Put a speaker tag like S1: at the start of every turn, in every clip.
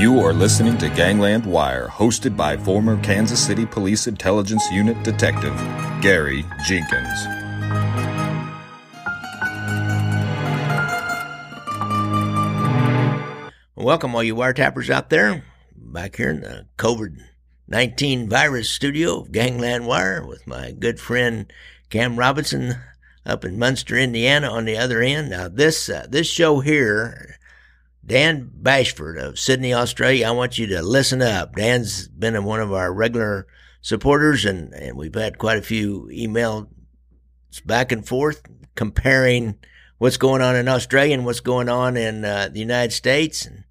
S1: You are listening to Gangland Wire, hosted by former Kansas City Police Intelligence Unit Detective Gary Jenkins.
S2: Welcome, all you wiretappers out there, back here in the COVID 19 virus studio of Gangland Wire with my good friend Cam Robinson up in Munster, Indiana on the other end. Now, this, uh, this show here, Dan Bashford of Sydney, Australia, I want you to listen up. Dan's been one of our regular supporters, and, and we've had quite a few emails back and forth comparing what's going on in Australia and what's going on in uh, the United States. And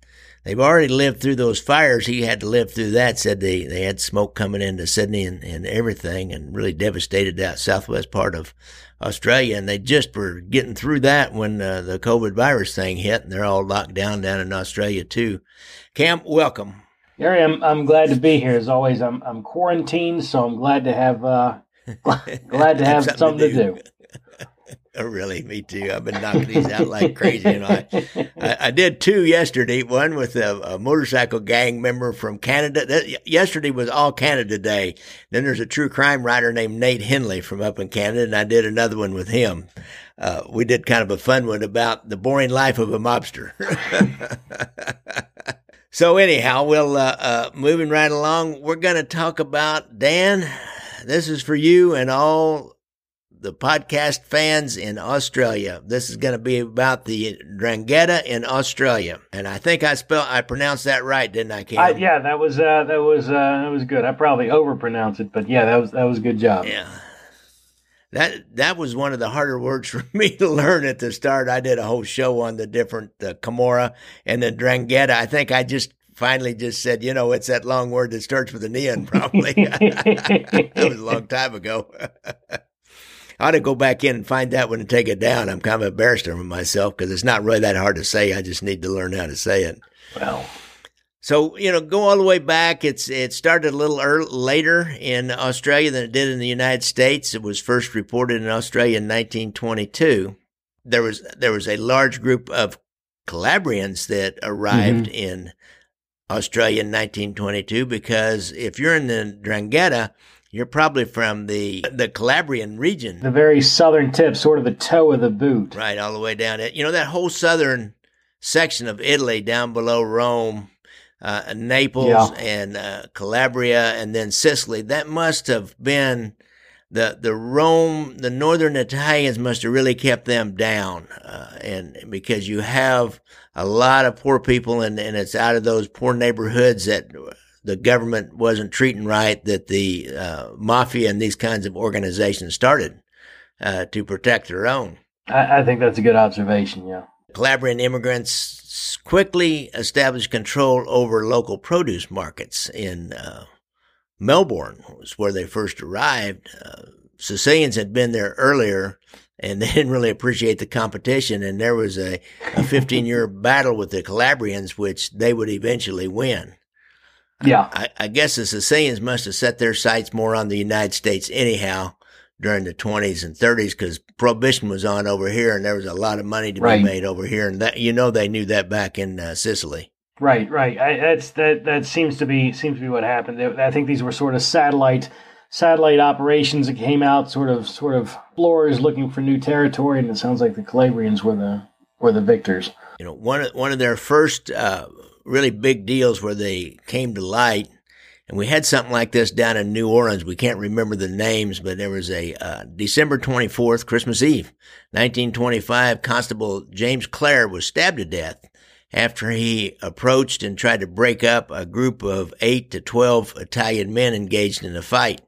S2: they've already lived through those fires. He had to live through that. Said they, they had smoke coming into Sydney and, and everything and really devastated that southwest part of Australia. And they just were getting through that when uh, the COVID virus thing hit and they're all locked down down in Australia too. Cam, welcome.
S3: Gary, I'm, I'm glad to be here. As always, I'm, I'm quarantined, so I'm glad to have, uh, glad to have something, something, to do. do.
S2: Oh, really? Me too. I've been knocking these out like crazy. You know, I, I, I did two yesterday. One with a, a, motorcycle gang member from Canada. That, yesterday was all Canada Day. Then there's a true crime writer named Nate Henley from up in Canada, and I did another one with him. Uh, we did kind of a fun one about the boring life of a mobster. so anyhow, we'll uh, uh, moving right along. We're going to talk about Dan. This is for you and all the podcast fans in Australia. This is going to be about the Drangheta in Australia, and I think I spell I pronounced that right, didn't I, Cam?
S3: I, yeah, that was uh, that was uh, that was good. I probably overpronounced it, but yeah, that was that was a good job.
S2: Yeah. That that was one of the harder words for me to learn at the start. I did a whole show on the different the Camorra and the Drangheta. I think I just finally just said, you know, it's that long word that starts with an N, probably. that was a long time ago. I ought to go back in and find that one and take it down. I'm kind of embarrassed of myself because it's not really that hard to say. I just need to learn how to say it.
S3: Well,
S2: so you know, go all the way back. It's it started a little early, later in Australia than it did in the United States. It was first reported in Australia in 1922. There was there was a large group of Calabrians that arrived mm-hmm. in Australia in 1922 because if you're in the Drangheta, you're probably from the the Calabrian region,
S3: the very southern tip, sort of the toe of the boot,
S2: right, all the way down it. You know that whole southern section of Italy down below Rome, uh, Naples, yeah. and uh, Calabria, and then Sicily. That must have been the the Rome, the northern Italians must have really kept them down, uh, and because you have a lot of poor people, and and it's out of those poor neighborhoods that the government wasn't treating right that the uh, mafia and these kinds of organizations started uh, to protect their own.
S3: I, I, think that's a good observation, yeah.
S2: Calabrian immigrants quickly established control over local produce markets in uh, Melbourne, was where they first arrived. Uh, Sicilians had been there earlier and they didn't really appreciate the competition. And there was a, a 15 year battle with the Calabrians, which they would eventually win.
S3: Yeah.
S2: I, I, guess the Sicilians must have set their sights more on the United States anyhow during the 20s and 30s because prohibition was on over here and there was a lot of money to right. be made over here. And that, you know, they knew that back in uh, Sicily.
S3: Right, right. I, that's that. That seems to be seems to be what happened. I think these were sort of satellite satellite operations that came out, sort of sort of explorers looking for new territory, and it sounds like the Calabrians were the were the victors.
S2: You know, one of one of their first uh, really big deals where they came to light. And we had something like this down in New Orleans. We can't remember the names, but there was a uh, December 24th, Christmas Eve, 1925, Constable James Clare was stabbed to death after he approached and tried to break up a group of 8 to 12 Italian men engaged in a fight.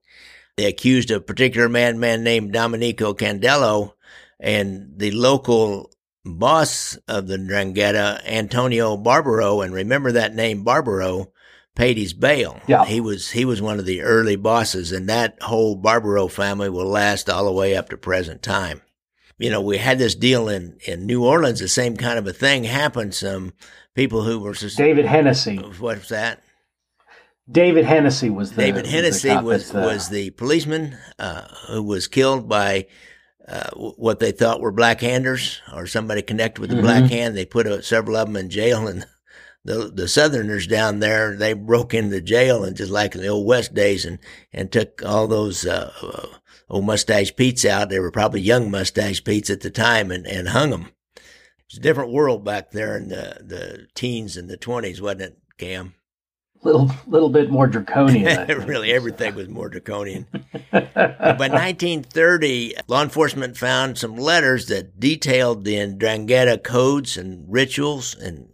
S2: They accused a particular man, man named Domenico Candello, and the local boss of the Drangheta, Antonio Barbaro, and remember that name Barbaro, paid his bail.
S3: Yeah.
S2: He was he was one of the early bosses, and that whole Barbaro family will last all the way up to present time. You know, we had this deal in, in New Orleans, the same kind of a thing happened. Some people who were
S3: David Hennessy.
S2: What's that?
S3: David Hennessy was the
S2: David Hennessy was, was, was the policeman uh, who was killed by uh, what they thought were black handers or somebody connected with the mm-hmm. black hand. They put uh, several of them in jail, and the the Southerners down there they broke into jail and just like in the old West days and and took all those uh, uh, old mustache Pete's out. They were probably young mustache Pete's at the time and and hung them. It's a different world back there in the the teens and the twenties, wasn't it, Cam?
S3: Little little bit more draconian.
S2: really, everything was more draconian. by 1930, law enforcement found some letters that detailed the Ndrangheta codes and rituals and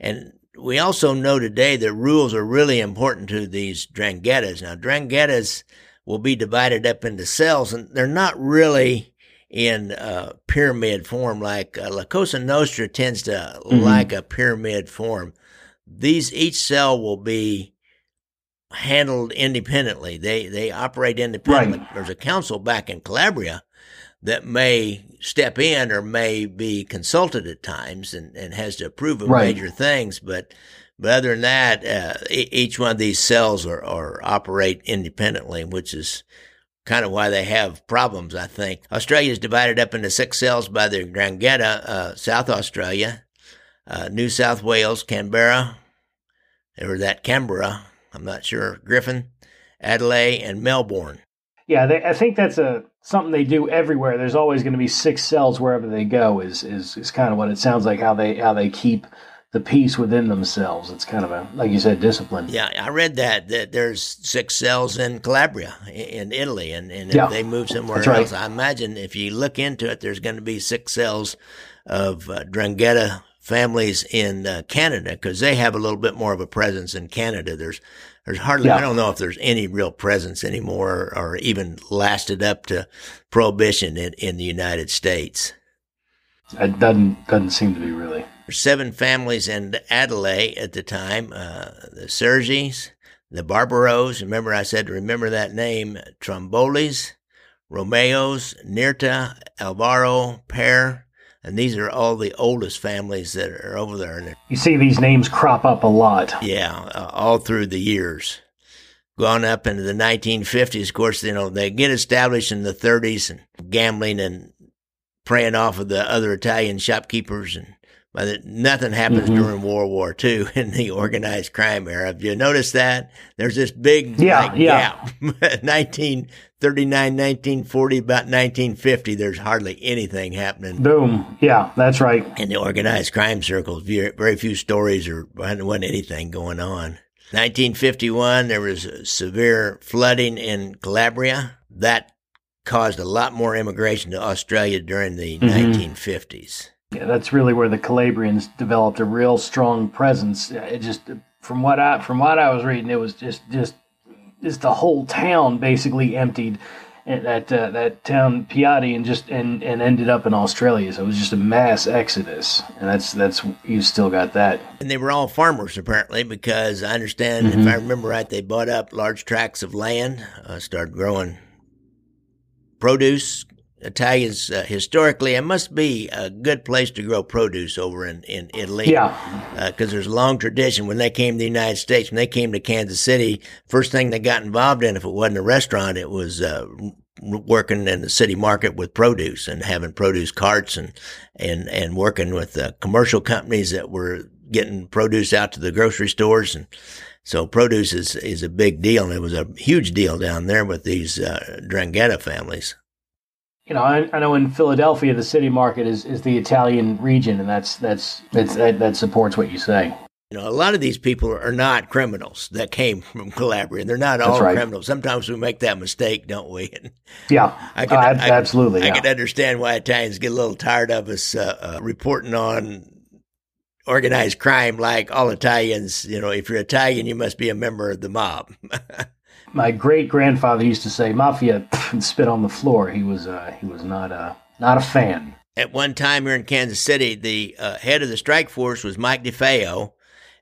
S2: and we also know today that rules are really important to these Ndranghetas. Now, Ndranghetas will be divided up into cells, and they're not really in uh, pyramid form like uh, La Cosa Nostra tends to mm-hmm. like a pyramid form. These each cell will be handled independently. They they operate independently. Right. There's a council back in Calabria that may step in or may be consulted at times and, and has to approve of right. major things. But, but other than that, uh, each one of these cells are, are operate independently, which is kind of why they have problems, I think. Australia is divided up into six cells by the Ndrangheta, uh, South Australia, uh, New South Wales, Canberra, or that Canberra, I'm not sure, Griffith, Adelaide, and Melbourne.
S3: Yeah, they, I think that's a something they do everywhere. There's always going to be six cells wherever they go. Is is is kind of what it sounds like how they how they keep the peace within themselves. It's kind of a like you said, discipline.
S2: Yeah, I read that that there's six cells in Calabria in Italy, and and if yeah, they move somewhere else, right. I imagine if you look into it, there's going to be six cells of uh, Drangheta families in uh, Canada because they have a little bit more of a presence in Canada. There's there's hardly, yeah. I don't know if there's any real presence anymore or even lasted up to prohibition in, in the United States.
S3: It doesn't, doesn't seem to be really.
S2: There's seven families in Adelaide at the time uh, the Sergis, the Barbaros, remember I said remember that name, Trimbolis, Romeos, Nirta, Alvaro, Per, and these are all the oldest families that are over there.
S3: You see these names crop up a lot.
S2: Yeah, uh, all through the years. Gone up into the 1950s, of course, you know, they get established in the 30s and gambling and preying off of the other Italian shopkeepers and but nothing happens mm-hmm. during World War II in the organized crime era. Have you noticed that? There's this big yeah, like, yeah. gap. 1939, 1940, about 1950, there's hardly anything happening.
S3: Boom. Yeah, that's right.
S2: In the organized crime circles, very few stories or wasn't anything going on. 1951, there was severe flooding in Calabria. That caused a lot more immigration to Australia during the mm-hmm. 1950s.
S3: Yeah, that's really where the Calabrians developed a real strong presence. It just from what I from what I was reading, it was just just just the whole town basically emptied at uh, that town Platì and just and, and ended up in Australia. So it was just a mass exodus, and that's that's you still got that.
S2: And they were all farmers apparently, because I understand mm-hmm. if I remember right, they bought up large tracts of land, uh, started growing produce, Italians uh, historically, it must be a good place to grow produce over in, in Italy.
S3: Yeah.
S2: Because uh, there's a long tradition. When they came to the United States, when they came to Kansas City, first thing they got involved in, if it wasn't a restaurant, it was uh, working in the city market with produce and having produce carts and, and, and working with uh, commercial companies that were getting produce out to the grocery stores. And so produce is, is a big deal. And it was a huge deal down there with these uh, Drangheta families
S3: you know, I, I, know in Philadelphia, the city market is, is the Italian region, and that's that's, that's that, that supports what you say.
S2: You know, a lot of these people are not criminals that came from Calabria. They're not all right. criminals. Sometimes we make that mistake, don't we?
S3: yeah, I can, uh, I, absolutely.
S2: I,
S3: yeah.
S2: I, can understand why Italians get a little tired of us uh, uh, reporting on organized crime like all Italians. You know, if you're Italian, you must be a member of the mob.
S3: my great grandfather used to say mafia and spit on the floor. He was uh, he was not a not a fan.
S2: At one time here in Kansas City, the uh, head of the strike force was Mike DeFeo,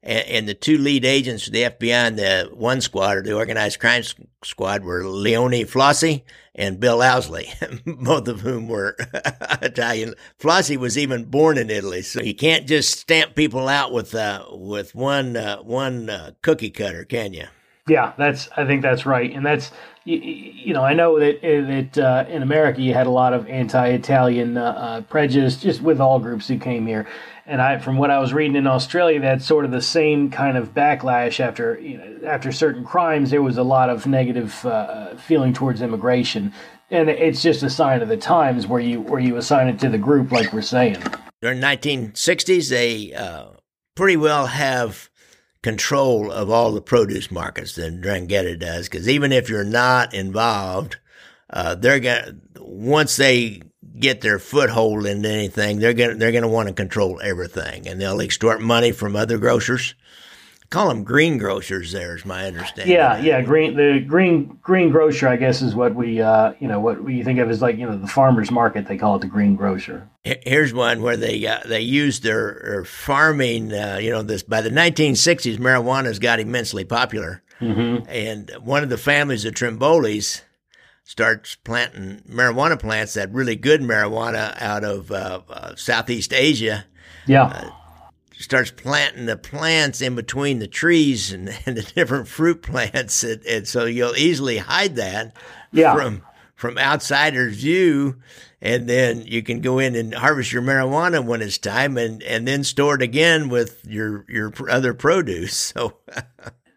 S2: and, and, the two lead agents of the FBI and the one squad or the organized crime squad were Leone Flosi and Bill Ouseley, both of whom were Italian. Flosi was even born in Italy, so you can't just stamp people out with uh, with one uh, one uh, cookie cutter, can you?
S3: Yeah, that's I think that's right, and that's you, you know, I know that that uh, in America you had a lot of anti-Italian uh, uh, prejudice just with all groups who came here, and I, from what I was reading in Australia, that's sort of the same kind of backlash after you know, after certain crimes. There was a lot of negative uh, feeling towards immigration, and it's just a sign of the times where you where you assign it to the group, like we're saying.
S2: During 1960s, they uh, pretty well have control of all the produce markets than Drangheta does. Because even if you're not involved, uh, they're gonna once they get their foothold into anything, they're gonna they're gonna want to control everything, and they'll extort money from other grocers call them green grocers. There is my understanding.
S3: Yeah, yeah, green the green green grocer. I guess is what we uh, you know what we think of as like you know the farmers market. They call it the green grocer.
S2: Here's one where they uh, they used their, their farming. Uh, you know this by the 1960s, marijuana's got immensely popular, mm-hmm. and one of the families of Trimbolis starts planting marijuana plants, that really good marijuana out of uh, uh, Southeast Asia.
S3: Yeah uh,
S2: starts planting the plants in between the trees and, and the different fruit plants, and, and, so you'll easily hide that
S3: yeah.
S2: from from outsiders' view, and then you can go in and harvest your marijuana when it's time, and and then store it again with your your other produce. So.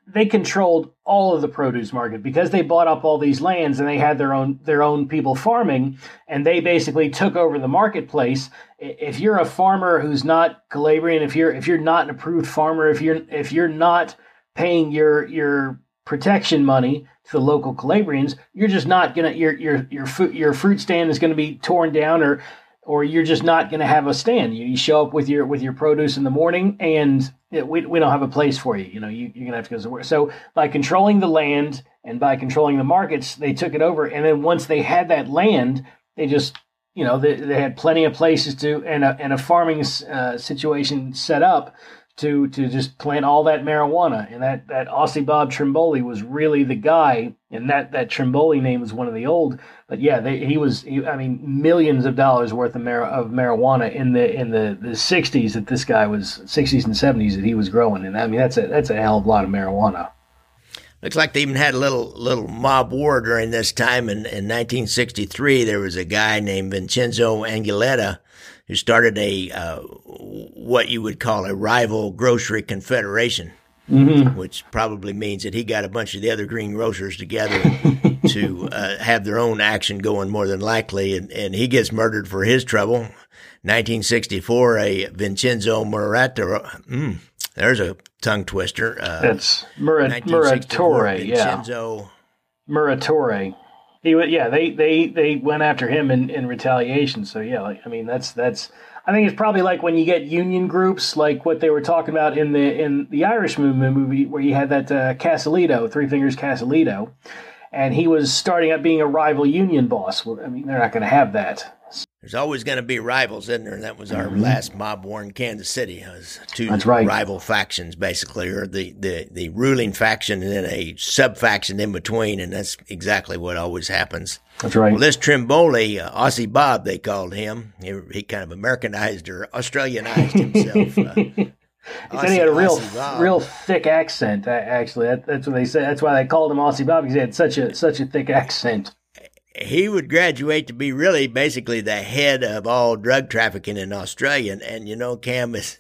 S3: they controlled all of the produce market because they bought up all these lands and they had their own their own people farming and they basically took over the marketplace if you're a farmer who's not Calabrian if you're if you're not an approved farmer if you're if you're not paying your your protection money to the local Calabrians you're just not to your your your fruit your fruit stand is to be torn down or or you're just not to have a stand. You, you, show up with your with your produce in the morning, and it, we, we don't have a place for you. You know, you, you're to have to go somewhere. So by controlling the land and by controlling the markets, they took it over. And then once they had that land, they just you know they, they had plenty of places to and a and a farming uh, situation set up to to just plant all that marijuana. And that that Aussie Bob Trimboli was really the guy. And that that Trimboli name was one of the old. But yeah, they, he was. He, I mean, millions of dollars worth of, mar- of marijuana in the in the the '60s that this guy was '60s and '70s that he was growing. And I mean, that's a that's a hell of a lot of marijuana.
S2: Looks like they even had a little little mob war during this time. In, in 1963, there was a guy named Vincenzo Angiletta who started a uh, what you would call a rival grocery confederation, mm-hmm. which probably means that he got a bunch of the other green grocers together to uh, have their own action going. More than likely, and, and he gets murdered for his trouble. 1964, a Vincenzo Murato. Mm, there's a tongue twister.
S3: Uh, That's Murat, Muratore, Vincenzo. yeah. Muratore he yeah, they they they went after him in, in retaliation. So yeah, like I mean, that's that's. I think it's probably like when you get union groups, like what they were talking about in the in the Irish movement movie, where you had that uh, Casalito, Three Fingers Casalito, and he was starting up being a rival union boss. Well, I mean, they're not going to have that.
S2: There's always going to be rivals, isn't there? And that was our mm-hmm. last mob war in Kansas City. It was two
S3: right.
S2: rival factions, basically, or the, the, the ruling faction and then a sub faction in between. And that's exactly what always happens.
S3: That's right.
S2: Well, this Trimboli, uh, Aussie Bob, they called him. He, he, kind of Americanized or Australianized himself. Uh,
S3: he said he had a real, real thick accent. Actually, that, that's what they said. That's why they called him Aussie Bob because he had such a such a thick accent
S2: he would graduate to be really basically the head of all drug trafficking in Australia. And, and you know, Cam is,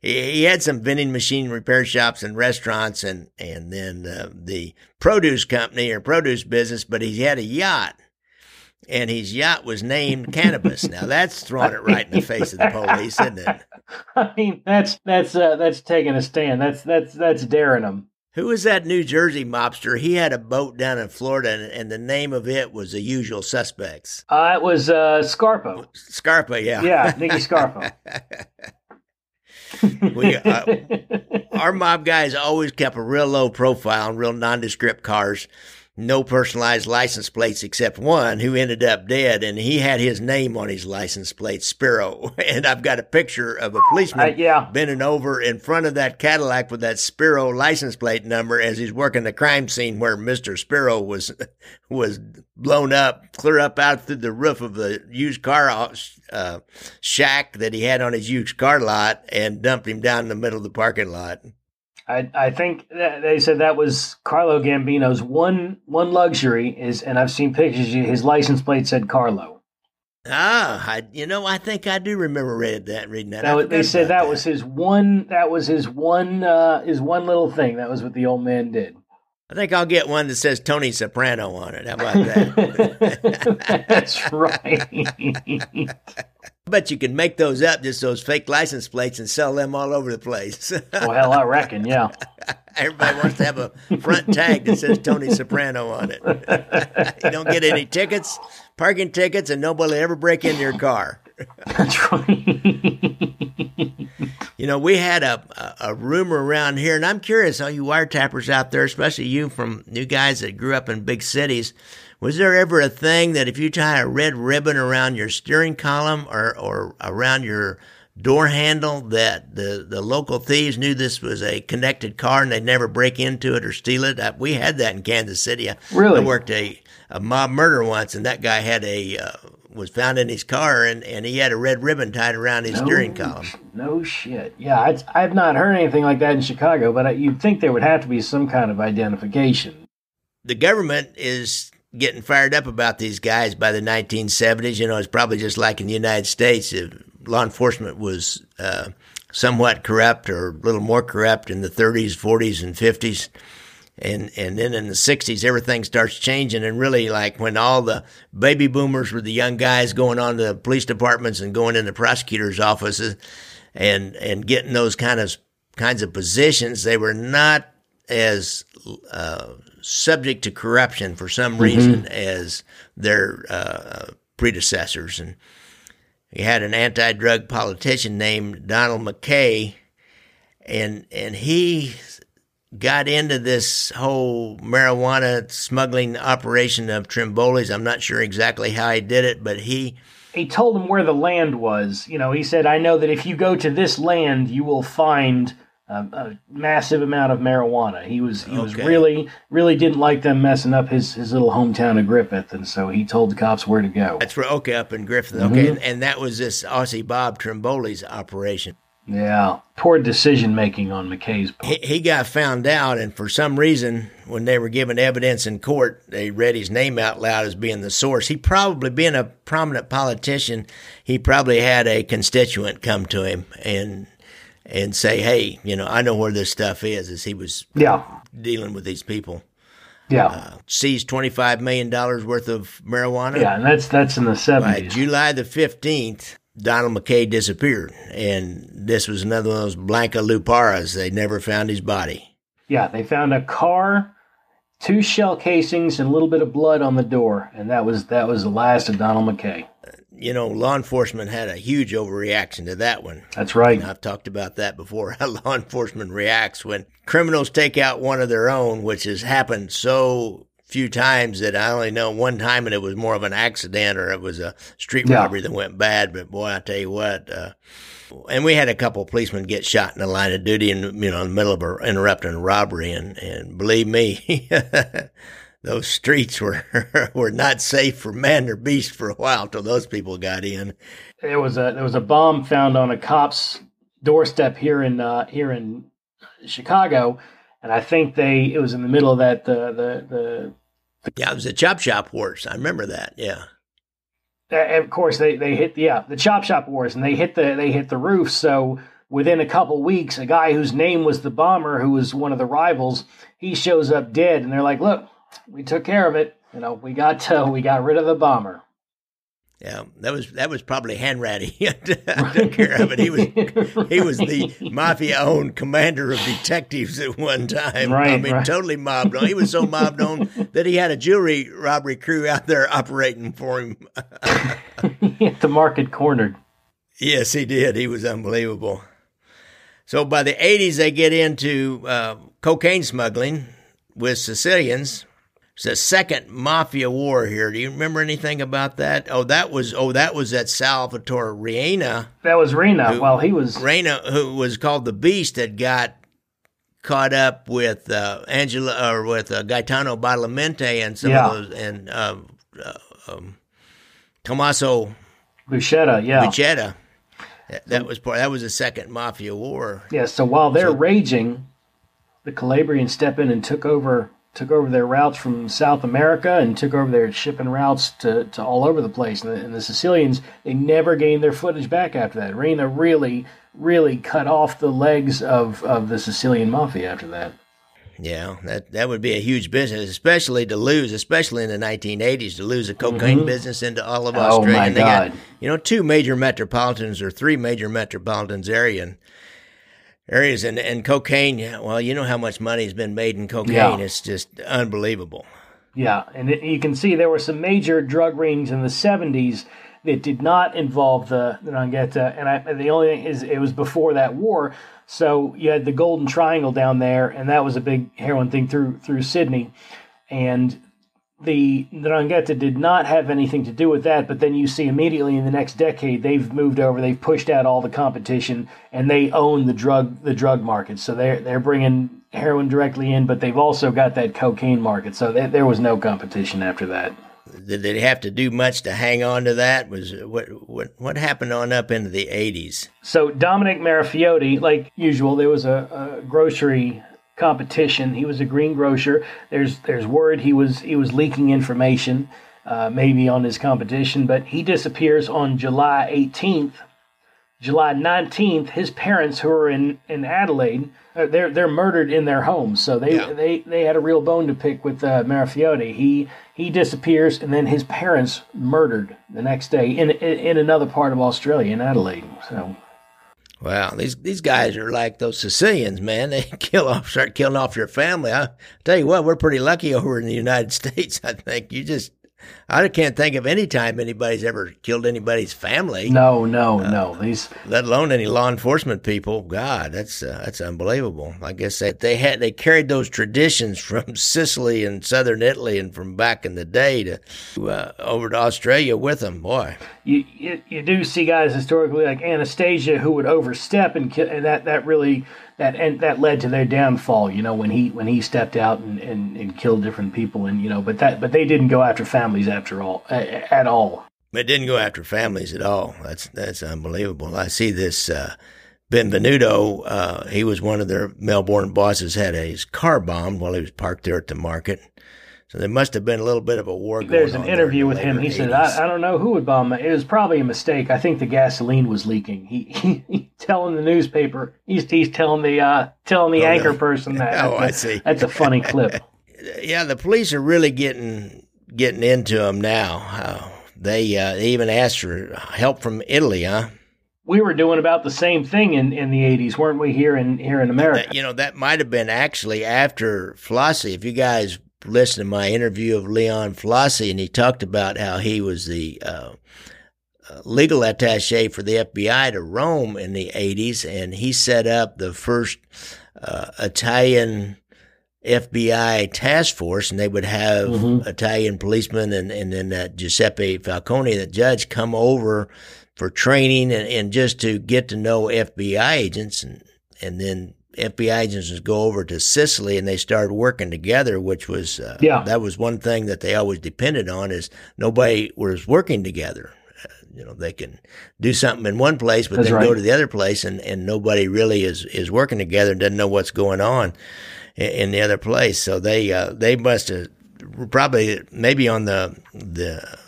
S2: he, he, had some vending machine repair shops and restaurants and, and then uh, the produce company or produce business, but he had a yacht. And his yacht was named Cannabis. Now that's throwing it right in the face of the police, isn't it?
S3: I mean, that's that's uh, that's taking a stand. That's that's that's daring them.
S2: Who was that New Jersey mobster? He had a boat down in Florida, and, and the name of it was The Usual Suspects.
S3: Uh, it was uh, Scarfo.
S2: Scarfo, yeah.
S3: Yeah, Nicky Scarfo.
S2: we, uh, our mob guys always kept a real low profile and real nondescript cars no personalized license plates except one who ended up dead and he had his name on his license plate Spero and i've got a picture of a policeman
S3: uh, yeah.
S2: bending over in front of that cadillac with that Spero license plate number as he's working the crime scene where mr Spero was was blown up clear up out through the roof of the used car uh, shack that he had on his used car lot and dumped him down in the middle of the parking lot
S3: I, I think they said that was Carlo Gambino's one one luxury is, and I've seen pictures. His license plate said Carlo.
S2: Ah, I, you know, I think I do remember read that, reading that.
S3: that they said that, that, was his one. That was his one. Uh, his one little thing. That was what the old man did.
S2: I think I'll get one that says Tony Soprano on it. How about that?
S3: That's right.
S2: I bet you can make those up, just those fake license plates, and sell them all over the place.
S3: well, hell, I reckon, yeah.
S2: Everybody wants to have a front tag that says Tony Soprano on it. you don't get any tickets, parking tickets, and nobody will ever break into your car.
S3: That's right.
S2: You know, we had a, a, a rumor around here, and I'm curious, all you wiretappers out there, especially you from new guys that grew up in big cities, was there ever a thing that if you tie a red ribbon around your steering column or, or around your door handle that the, the local thieves knew this was a connected car and they'd never break into it or steal it? I, we had that in Kansas City. I,
S3: really?
S2: I worked a, a mob murder once and that guy had a, uh, was found in his car and, and he had a red ribbon tied around his no, steering column.
S3: No shit. Yeah, I, I've not heard anything like that in Chicago, but I, you'd think there would have to be some kind of identification.
S2: The government is getting fired up about these guys by the 1970s. You know, it's probably just like in the United States, if law enforcement was uh, somewhat corrupt or a little more corrupt in the 30s, 40s, and 50s. And, and then in the 60s, everything starts changing. And really, like when all the baby boomers were the young guys going on to police departments and going into prosecutors' offices and, and getting those kind of kinds of positions, they were not as uh, subject to corruption for some mm-hmm. reason mm-hmm. as their uh, predecessors. And he had an anti-drug politician named Donald Mackay, and and he got into this whole marijuana smuggling operation of Trimboli's. I'm not sure exactly how he did it, but he
S3: he told him where the land was. You know, he said, "I know that if you go to this land, you will find." a massive amount of marijuana. He was he was really really didn't like them messing up his his little hometown of Griffith, and so he told the cops where to go.
S2: That's right. Okay, up in Griffith. Okay, mm-hmm. and, and, that was this Aussie Bob Trimboli's operation.
S3: Yeah, poor decision making on Mackay's
S2: part. He, he got found out, and for some reason, when they were giving evidence in court, they read his name out loud as being the source. He probably, being a prominent politician, he probably had a constituent come to him and and say, "Hey, you know, I know where this stuff is." As he was
S3: yeah
S2: dealing with these people.
S3: Yeah, uh,
S2: seized twenty five million dollars worth of marijuana.
S3: Yeah, and that's that's in the seventies.
S2: July the fifteenth, Donald Mackay disappeared, and this was another one of those Blanca Luparas. They never found his body.
S3: Yeah, they found a car, two shell casings, and a little bit of blood on the door, and that was that was the last of Donald Mackay
S2: you know, law enforcement had a huge overreaction to that one.
S3: That's right.
S2: And I've talked about that before, how law enforcement reacts when criminals take out one of their own, which has happened so few times that I only know one time and it was more of an accident or it was a street yeah. robbery that went bad. But boy, I tell you what, uh, and we had a couple of policemen get shot in the line of duty in, you know, in the middle of a, interrupting a robbery. And, and believe me, those streets were were not safe for man or beast for a while till those people got in.
S3: There was a there was a bomb found on a cop's doorstep here in uh, here in Chicago, and I think they it was in the middle of that the the the.
S2: Yeah, it was the chop shop wars. I remember that. Yeah.
S3: of course, they, they hit yeah the chop shop wars, and they hit the they hit the roof. So within a couple weeks, a guy whose name was the bomber, who was one of the rivals, he shows up dead, and they're like, "Look, we took care of it. You know, we got uh, we got rid of the bomber.
S2: Yeah, that was that was probably Hanhardt. I took care of it. He was he was the mafia owned commander of detectives at one time.
S3: Right,
S2: I mean,
S3: right.
S2: totally mobbed on. He was so mobbed on that he had a jewelry robbery crew out there operating for him.
S3: he the market cornered.
S2: Yes, he did. He was unbelievable. So by the 80s, they get into uh, cocaine smuggling with Sicilians it's the second mafia war here. Do you remember anything about that? Oh, that was oh that was at Salvatore Riina.
S3: That was Riina. Who, well, he was
S2: Riina, who was called the Beast, that got caught up with uh, Angela or with uh, Gaetano Badalamenti and some yeah. of those and uh, uh, um, Tommaso
S3: Buscetta. Yeah,
S2: Buscetta. That, that was part. That was the second mafia war.
S3: Yeah. So while they're so, raging, the Calabrians step in and took over took over their routes from South America and took over their shipping routes to, to all over the place. And the, and the Sicilians, they never gained their footage back after that. Riina really, really cut off the legs of, of the Sicilian mafia after that.
S2: Yeah, that that would be a huge business, especially to lose, especially in the 1980s, to lose the cocaine mm-hmm. business into all of Australia.
S3: Oh my
S2: and they
S3: God!
S2: Got, you know, two major metropolitans or three major metropolitans area areas, and and cocaine. Well, you know how much money has been made in cocaine. Yeah. It's just unbelievable.
S3: Yeah, and it, you can see there were some major drug rings in the 70s that did not involve the, the Ndrangheta, and I, the only thing is it was before that war. So you had the Golden Triangle down there, and that was a big heroin thing through through Sydney, and the Ndrangheta did not have anything to do with that. But then you see immediately in the next decade they've moved over, they've pushed out all the competition, and they own the drug the drug market. So they're they're bringing heroin directly in, but they've also got that cocaine market. So they, there was no competition after that
S2: did they have to do much to hang on to that? Was what what what happened on up into the eighties?
S3: So Dominic Marafiotti, like usual, there was a, a, grocery competition. He was a green grocer. There's there's word he was he was leaking information, uh, maybe on his competition, but he disappears on July 18th. July 19th, his parents, who are in, in Adelaide, uh, they're they're murdered in their home. So they yeah. they, they had a real bone to pick with uh, Marafiotti. He he disappears, and then his parents murdered the next day in in another part of Australia, in Adelaide. So.
S2: Wow, these these guys are like those Sicilians, man. They kill off, start killing off your family. I tell you what, we're pretty lucky over in the United States. I think you just I can't think of any time anybody's ever killed anybody's family.
S3: No, no, uh, no. These,
S2: let alone any law enforcement people. God, that's uh, that's unbelievable. I guess they, they had they carried those traditions from Sicily and southern Italy and from back in the day to uh, over to Australia with them. Boy,
S3: you, you, you do see guys historically like Anastasia who would overstep and, kill, and that that really that and that led to their downfall. You know, when he when he stepped out and, and, and killed different people, and you know, but that but they didn't go after families after all at all.
S2: It didn't go after families at all. That's that's unbelievable. I see this. Uh, Benvenuto, uh, he was one of their Melbourne bosses, had his car bombed while he was parked there at the market. So there must have been a little bit of a war
S3: There's an interview with him. He 80s. said, I, I, don't know who would bomb it. It was probably a mistake. I think the gasoline was leaking. He, he, he telling the newspaper, he's, he's telling the, uh, telling the oh, anchor no. person that.
S2: oh, I see.
S3: That's a funny clip.
S2: Yeah, the police are really getting, getting into them now. Uh, they, uh, they even asked for help from Italy, huh?
S3: we were doing about the same thing in, in the 80s, weren't we, here in here in America?
S2: You know, that might have been actually after Flosi. If you guys listen to my interview of Leon Flosi, and he talked about how he was the uh, uh legal attache for the FBI to Rome in the 80s, and he set up the first uh, Italian FBI task force, and they would have mm-hmm. Italian policemen and, and then that Giuseppe Falcone, the judge, come over for training and, and just to get to know FBI agents and, and then FBI agents would go over to Sicily and they started working together, which was uh, yeah. that was one thing that they always depended on is nobody was working together. Uh, you know, they can do something in one place, but That's then right. go to the other place, and, and nobody really is is working together and doesn't know what's going on in, the other place. So they uh, they must have probably maybe on the the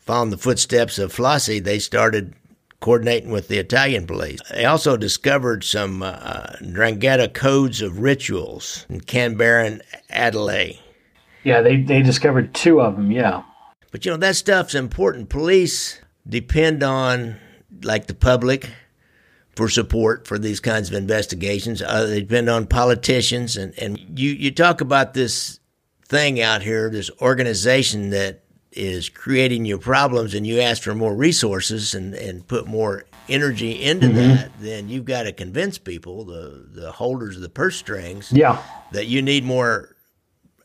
S2: following the footsteps of Flosi, they started coordinating with the Italian police. They also discovered some uh, codes of rituals in Canberra and Adelaide.
S3: Yeah, they, they discovered two of them, yeah.
S2: But you know, that stuff's important. Police depend on, like the public, for support for these kinds of investigations. Uh, they depend on politicians. And, and you, you talk about this thing out here, this organization that is creating your problems and you ask for more resources and, and put more energy into mm-hmm. that, then you've got to convince people, the, the holders of the purse strings,
S3: yeah.
S2: that you need more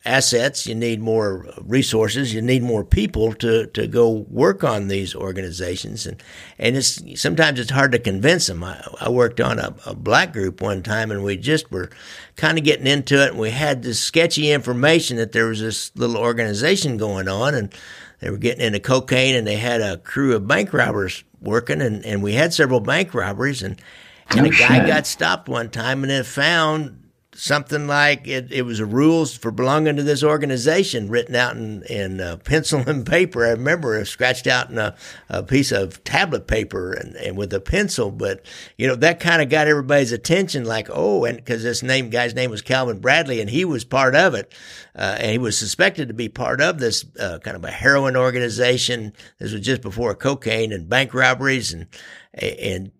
S2: assets, you need more resources, you need more people to, to go work on these organizations. And, and it's, sometimes it's hard to convince them. I, I worked on a, a black group one time and we just were kind of getting into it and we had this sketchy information that there was this little organization going on and they were getting into cocaine and they had a crew of bank robbers working and, and we had several bank robberies and, and oh, a guy shit. got stopped one time and then found something like it, it was a rules for belonging to this organization written out in, in uh, pencil and paper. I remember it scratched out in a, a piece of tablet paper and, and, with a pencil. But, you know, that kind of got everybody's attention like, oh, and because this name guy's name was Calvin Bradley and he was part of it. Uh, and he was suspected to be part of this uh, kind of a heroin organization. This was just before cocaine and bank robberies and, and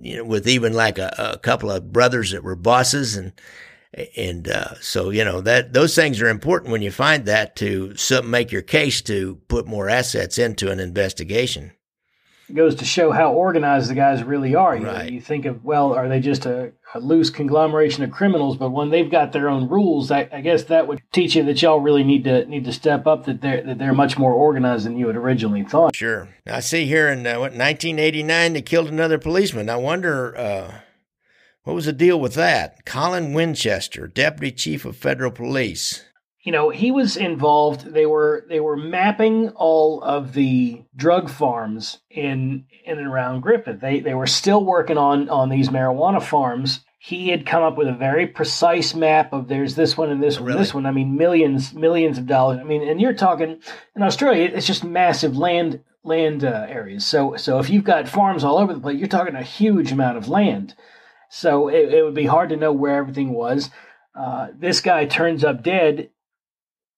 S2: you know, with even like a, a couple of brothers that were bosses and, and uh, so you know that those things are important when you find that to make your case to put more assets into an investigation It
S3: goes to show how organized the guys really are. You,
S2: right.
S3: know, you think of, well, are they just a, a, loose conglomeration of criminals? But when they've got their own rules, I, I, guess that would teach you that y'all really need to need to step up. That they're that they're much more organized than you had originally thought.
S2: Sure. I see here in uh, what 1989 they killed another policeman. I wonder. Uh, what was the deal with that? Colin Winchester, deputy chief of federal police
S3: you know he was involved they were they were mapping all of the drug farms in in and around griffith. They they were still working on on these marijuana farms. He had come up with a very precise map of there's this one and this one
S2: really?
S3: this one. I mean millions millions of dollars. I mean and you're talking in australia it's just massive land land uh, areas. So so if you've got farms all over the place you're talking a huge amount of land. So it, it would be hard to know where everything was. Uh, this guy turns up dead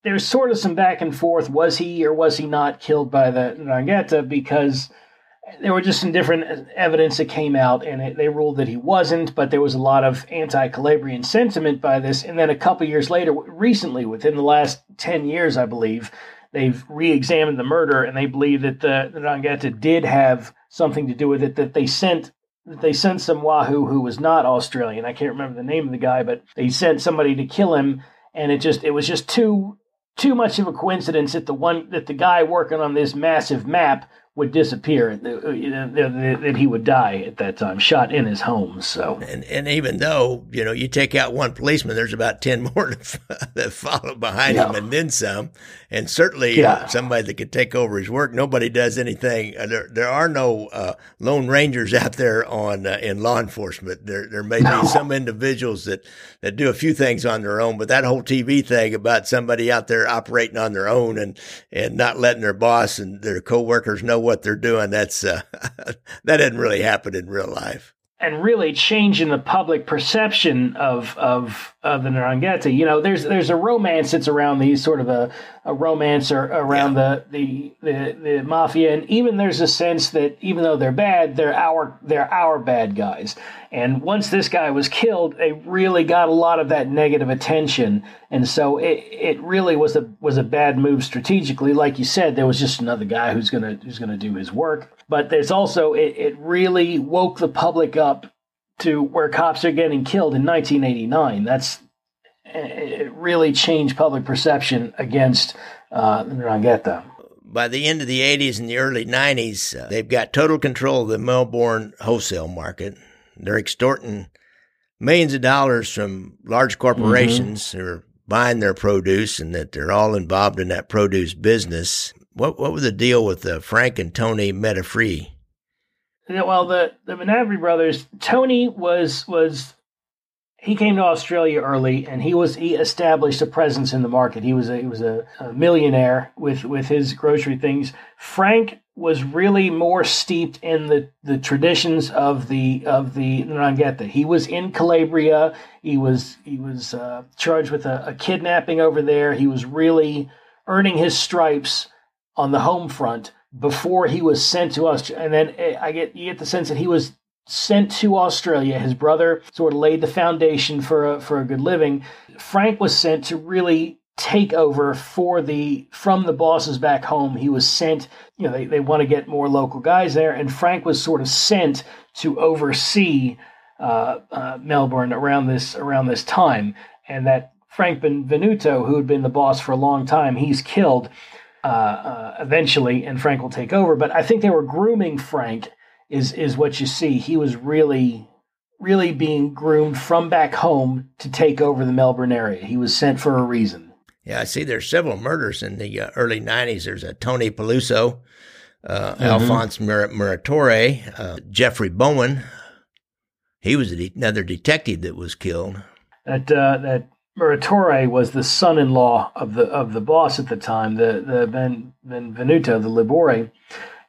S3: there's sort of some back and forth. Was he or was he not killed by the Ndrangheta? Because there were just some different evidence that came out, and it, they ruled that he wasn't. But there was a lot of anti-Calabrian sentiment by this. And then a couple years later, recently, within the last ten years, I believe, they've re-examined the murder, and they believe that the, the did have something to do with it. That they sent they sent some Wahoo who was not Australian. I can't remember the name of the guy, but they sent somebody to kill him, and it just it was just too too much of a coincidence that the one that the guy working on this massive map would disappear, uh, that he would die at that time, shot in his home. So,
S2: and and even though you know you take out one policeman, there's about ten more that follow behind yeah. him, and then some. And certainly, uh, yeah. uh, somebody that could take over his work. Nobody does anything. Uh, there there are no uh, lone rangers out there on uh, in law enforcement. There there may be some individuals that that do a few things on their own, but that whole TV thing about somebody out there operating on their own and and not letting their boss and their coworkers know what they're doing. That's uh, that didn't really happen in real life.
S3: And really changing the public perception of of of the Ndrangheta. You know, there's there's a romance that's around these sort of a, a romance or around yeah. the, the, the the mafia, and even there's a sense that even though they're bad, they're our they're our bad guys. And once this guy was killed, they really got a lot of that negative attention, and so it it really was a was a bad move strategically. Like you said, there was just another guy who's gonna who's gonna do his work, but there's also it, it really woke the public up to where cops are getting killed in 1989. That's it really changed public perception against uh, Ndrangheta.
S2: By the end of the 80s and the early 90s, uh, they've got total control of the Melbourne wholesale market. They're extorting millions of dollars from large corporations mm-hmm. who are buying their produce and that they're all involved in that produce business. What what was the deal with uh, Frank and Tony Madafferi?
S3: well, the the Menavri brothers, Tony was was he came to Australia early, and he was he established a presence in the market. He was a, he was a, a millionaire with with his grocery things. Frank was really more steeped in the, the traditions of the of the Ndrangheta. He was in Calabria. He was he was uh, charged with a, a kidnapping over there. He was really earning his stripes on the home front before he was sent to us. And then eh, I get you get the sense that he was sent to Australia. His brother sort of laid the foundation for a, for a good living. Frank was sent to really take over for the from the bosses back home. He was sent, you know, they, they want to get more local guys there, and Frank was sort of sent to oversee uh, uh, Melbourne around this around this time, and that Frank Benvenuto, who had been the boss for a long time, he's killed uh, uh, eventually, and Frank will take over. But I think they were grooming Frank. Is is what you see? He was really, really being groomed from back home to take over the Melbourne area. He was sent for a reason.
S2: Yeah, I see. There's several murders in the uh, early '90s. There's a Tony Peluso, uh, mm-hmm. Alphonse Mur- Muratore, uh, Jeffrey Bowen. He was another detective that was killed.
S3: that uh, that Muratore was the son-in-law of the of the boss at the time, the the Ben Benvenuto, the Libore.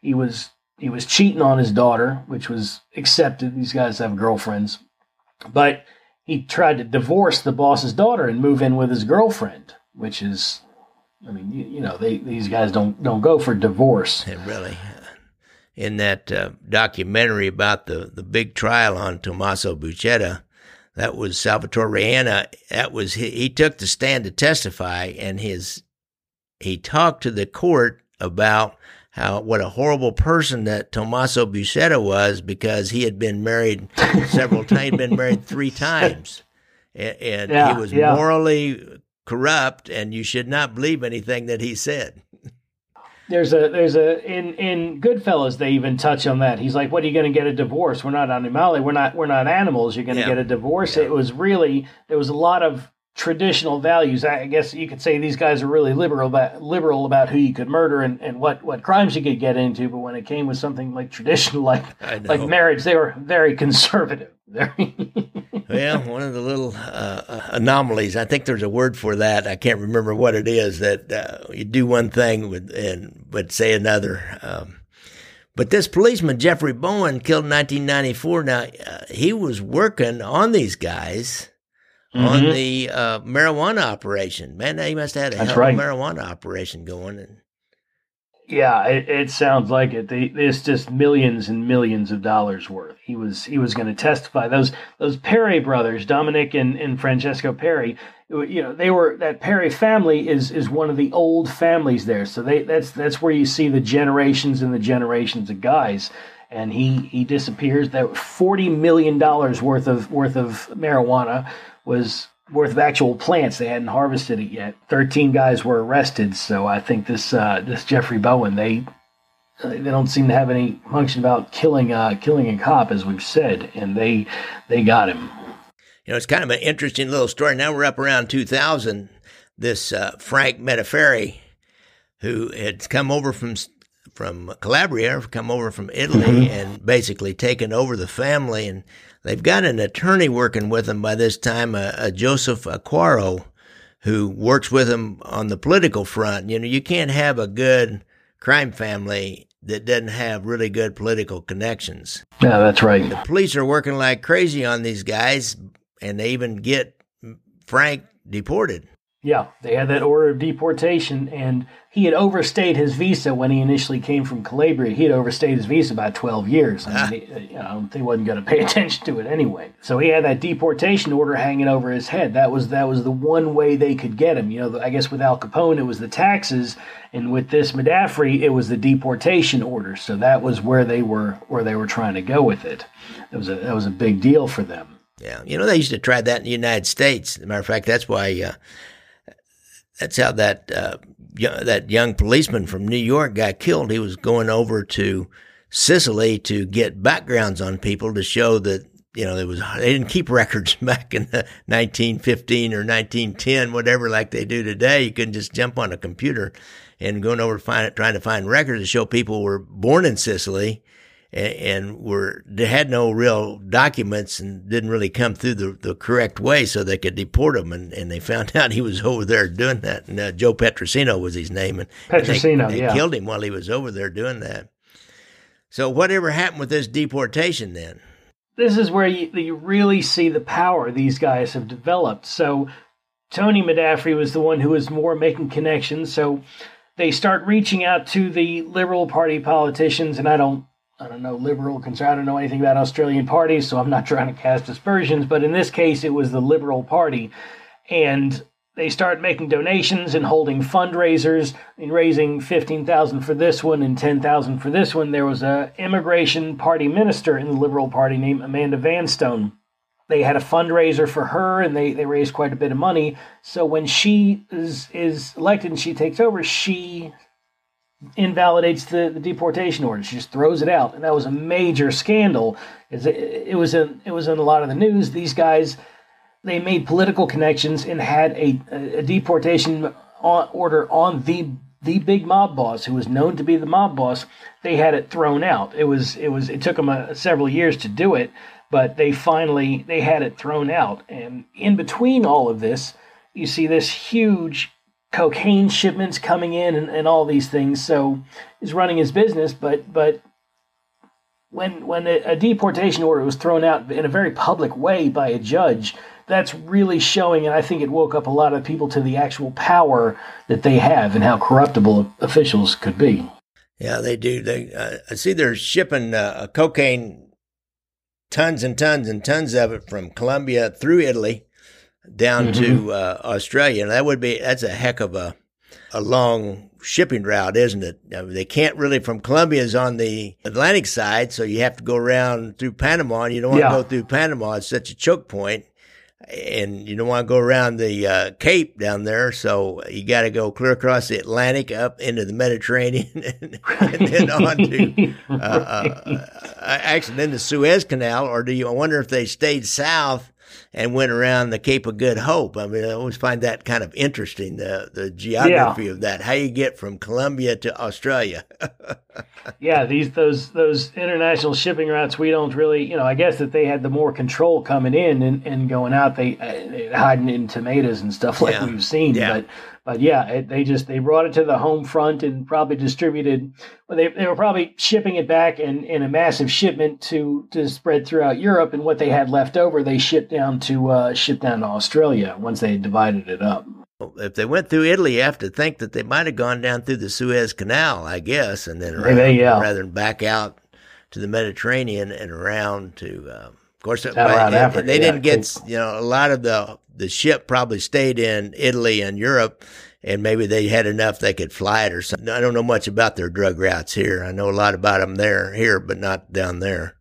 S3: He was he was cheating on his daughter, which was accepted. These guys have girlfriends, but he tried to divorce the boss's daughter and move in with his girlfriend, which is, I mean, you, you know, they these guys don't don't go for divorce.
S2: And really, in that uh, documentary about the the big trial on Tommaso Buscetta, that was Salvatore Riina. That was he, he took the stand to testify, and his he talked to the court about how what a horrible person that Tommaso Buscetta was because he had been married several times, he'd been married three times, and, and yeah, he was yeah. morally corrupt, and you should not believe anything that he said.
S3: There's a there's a in in Goodfellas they even touch on that. He's like, "What are you going to get a divorce? We're not animali. We're not we're not animals. You're going to yeah. get a divorce." It was really there was a lot of traditional values. I guess you could say these guys are really liberal about liberal about who you could murder and, and what, what crimes you could get into. But when it came with something like traditional, like like marriage, they were very conservative.
S2: well, one of the little uh, anomalies. I think there's a word for that. I can't remember what it is. That uh, you do one thing with and but say another. Um, but this policeman, Jeffrey Bowen, killed in 1994. Now, uh, he was working on these guys mm-hmm. on the uh, marijuana operation. Man, he must have had a That's hell right. marijuana operation going. And,
S3: yeah, it, it sounds like it. They, it's just millions and millions of dollars worth. He was he was going to testify. Those those Perre brothers, Dominic and, and Francesco Perre, you know, they were that Perre family is is one of the old families there. So they that's that's where you see the generations and the generations of guys. And he he disappears. That forty million dollars worth of worth of marijuana was worth of actual plants. They hadn't harvested it yet. Thirteen guys were arrested. So I think this uh, this Jeffrey Bowen they they don't seem to have any function about killing uh, killing a cop as we've said, and they they got him.
S2: You know, it's kind of an interesting little story. Now we're up around 2000. This uh, Frank Madafferi, who had come over from from Calabria, come over from Italy, mm-hmm. and basically taken over the family and They've got an attorney working with them by this time, a, a Joseph Acquaro, who works with them on the political front. You know, you can't have a good crime family that doesn't have really good political connections.
S3: Yeah, that's right.
S2: The police are working like crazy on these guys, and they even get Frank deported.
S3: Yeah, they had that order of deportation, and he had overstayed his visa when he initially came from Calabria. He had overstayed his visa by 12 years. I mean, he, you know, he wasn't going to pay attention to it anyway. So he had that deportation order hanging over his head. That was that was the one way they could get him. You know, I guess with Al Capone it was the taxes, and with this Madafferi it was the deportation order. So that was where they were where they were trying to go with it. That was a that was a big deal for them.
S2: Yeah, you know they used to try that in the United States. Matter of fact, that's why. Uh, that's how that uh, that young policeman from New York got killed. He was going over to Sicily to get backgrounds on people to show that you know there was they didn't keep records back in the 1915 or 1910 whatever like they do today. You couldn't just jump on a computer and going over to find trying to find records to show people were born in Sicily and, were they had no real documents and didn't really come through the, the correct way so they could deport him and, and they found out he was over there doing that and uh, Joe Petrosino was his name and,
S3: Petrosino,
S2: they, they
S3: yeah.
S2: killed him while he was over there doing that. So whatever happened with this deportation then?
S3: This is where you, you really see the power these guys have developed. So Tony Madafferi was the one who was more making connections. So they start reaching out to the Liberal Party politicians, and I don't I don't know, liberal, conservative. I don't know anything about Australian parties, so I'm not trying to cast aspersions. But in this case, it was the Liberal Party. And they start making donations and holding fundraisers and raising 15,000 for this one and 10,000 for this one. There was a immigration party minister in the Liberal Party named Amanda Vanstone. They had a fundraiser for her and they, they raised quite a bit of money. So when she is, is elected and she takes over, she invalidates the, the deportation order. She just throws it out, and that was a major scandal. It, it was in it was in a lot of the news. These guys they made political connections and had a, a deportation order on the the big mob boss who was known to be the mob boss. They had it thrown out. It was it was it took them a, several years to do it, but they finally they had it thrown out. And in between all of this, you see this huge cocaine shipments coming in and, and all these things. So he's running his business, but but when when a, deportation order was thrown out in a very public way by a judge, that's really showing, and I think it woke up a lot of people to the actual power that they have and how corruptible officials could be.
S2: Yeah, they do. They uh, I see they're shipping uh, cocaine tons and tons and tons of it from Colombia through Italy down mm-hmm. to uh, Australia. And that would be that's a heck of a a long shipping route, isn't it? I mean, they can't really from Colombia is on the Atlantic side, so you have to go around through Panama. And you don't want to go through Panama; it's such a choke point and you don't want to go around the uh, Cape down there, so you got to go clear across the Atlantic up into the Mediterranean, and, and then on to uh, uh, actually then the Suez Canal. Or do you I wonder if they stayed south and went around the Cape of Good Hope. I mean, I always find that kind of interesting, the, the geography yeah. of that, how you get from Colombia to Australia.
S3: yeah, these, those, those international shipping routes, we don't really, you know, I guess that they had the more control coming in and, and going out, they, uh, hiding in tomatoes and stuff like yeah. we've seen. Yeah. But, but yeah, it, they just they brought it to the home front and probably distributed. Well, they they were probably shipping it back in, in a massive shipment to to spread throughout Europe, and what they had left over, they shipped down to uh, ship down to Australia once they divided it up.
S2: If they went through Italy, you have to think that they might have gone down through the Suez Canal, I guess, and then around,
S3: yeah.
S2: rather than back out to the Mediterranean and around to. Uh, of course, they didn't yeah, get you know a lot of the the ship probably stayed in Italy and Europe, and maybe they had enough they could fly it or something. I don't know much about their drug routes here. I know a lot about them there, here, but not down there.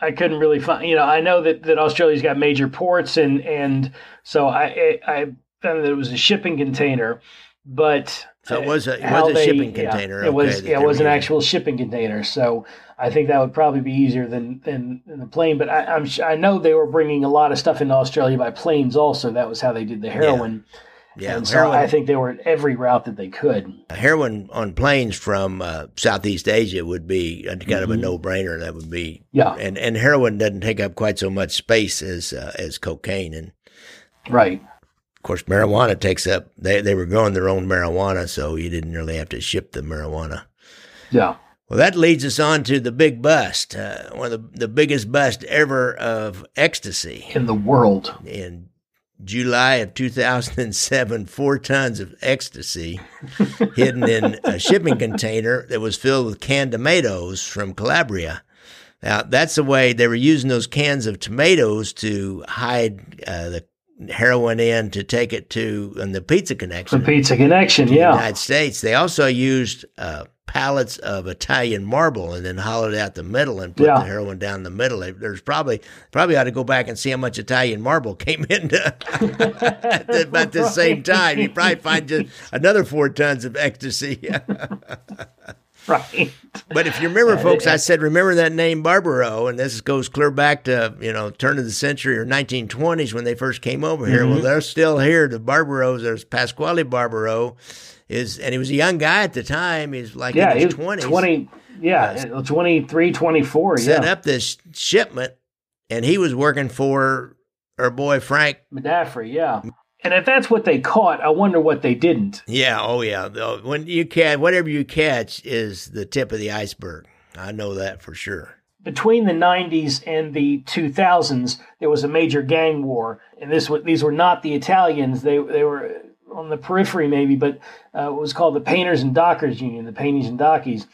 S3: I couldn't really find, you know, I know that, that Australia's got major ports, and and so I I found that it was a shipping container, but
S2: so it was a it was a they, shipping container.
S3: Yeah, it was yeah, it was an actual shipping container. So I think that would probably be easier than than, than the plane. But I, am I know they were bringing a lot of stuff into Australia by planes. Also, that was how they did the heroin. Yeah. Yeah, and so heroin, I think they were at every route that they could.
S2: Heroin on planes from uh, Southeast Asia would be kind mm-hmm. of a mm-hmm. no brainer. That would be
S3: yeah,
S2: and and heroin doesn't take up quite so much space as uh, as cocaine and
S3: right.
S2: Of course, marijuana takes up. They they were growing their own marijuana, so you didn't really have to ship the marijuana.
S3: Yeah.
S2: Well, that leads us on to the big bust, uh, one of the, the biggest bust ever of ecstasy
S3: in the world.
S2: In July of 2007, four tons of ecstasy hidden in a shipping container that was filled with canned tomatoes from Calabria. Now, that's the way they were using those cans of tomatoes to hide uh, the heroin in to take it to and the Pizza Connection.
S3: The Pizza Connection, yeah.
S2: United States. They also used uh, pallets of Italian marble and then hollowed out the middle and put yeah. the heroin down the middle. There's probably probably ought to go back and see how much Italian marble came into at, the, at the same time. You probably find just another four tons of ecstasy.
S3: right.
S2: But if you remember, folks, I said remember that name Barbaro, and this goes clear back to you know turn of the century or 1920s when they first came over here. Mm-hmm. Well, they're still here. The Barbaros. There's Pasquale Barbaro, is and he was a young guy at the time. He's like
S3: yeah,
S2: in his twenties.
S3: Twenty, yeah, uh, 23, 24.
S2: Set
S3: yeah.
S2: up this shipment, and he was working for our boy Frank
S3: Madafferi. Yeah. And if that's what they caught, I wonder what they didn't.
S2: Yeah, oh yeah. When you catch whatever you catch is the tip of the iceberg. I know that for sure.
S3: Between the 90s and the 2000s, there was a major gang war, and this these were not the Italians. They they were on the periphery maybe, but uh, it was called the Painters and Dockers Union, the Painties and Dockies,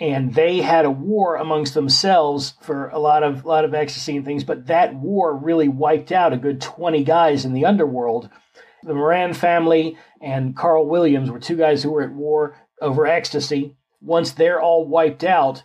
S3: and they had a war amongst themselves for a lot of lot of ecstasy and things. But that war really wiped out a good twenty guys in the underworld. The Moran family and Carl Williams were two guys who were at war over ecstasy. Once they're all wiped out,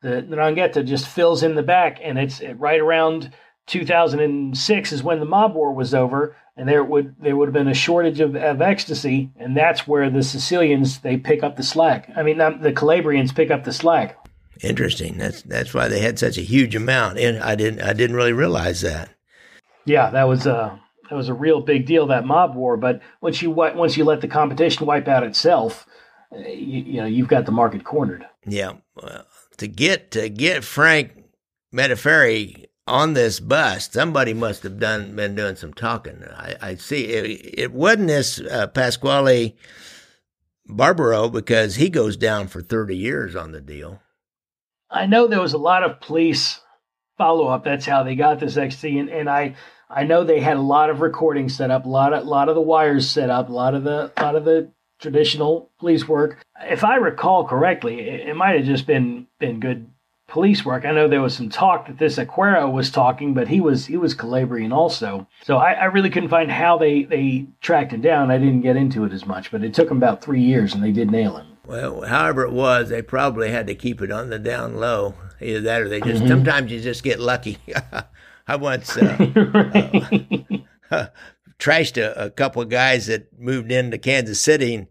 S3: the, the just fills in the back, and it's right around 2006 is when the mob war was over and there would there would have been a shortage of, of ecstasy, and that's where the Sicilians they pick up the slack. I mean, the Calabrians pick up the slack.
S2: Interesting. That's that's why they had such a huge amount, and I didn't I didn't really realize that.
S3: Yeah, that was a that was a real big deal that mob war. But once you once you let the competition wipe out itself, uh, you, you know you've got the market cornered.
S2: Yeah, well, to get to get Frank Madafferi on this bus, somebody must have done been doing some talking. I, I see it, it wasn't this uh, Pasquale Barbaro because he goes down for 30 years on the deal.
S3: I know there was a lot of police follow up. That's how they got this XT, and, and I I know they had a lot of recording set up, a lot of lot of the wires set up, a lot of the lot of the traditional police work. If I recall correctly, it, it might have just been been good police work. I know there was some talk that this Acquaro was talking, but he was he was Calabrian also. So I, I, really couldn't find how they they tracked him down. I didn't get into it as much, but it took them about three years, and they did nail him.
S2: Well, however it was, they probably had to keep it on the down low. Either that, or they just mm-hmm. sometimes you just get lucky. I once uh, uh, trashed a, a, couple of guys that moved into Kansas City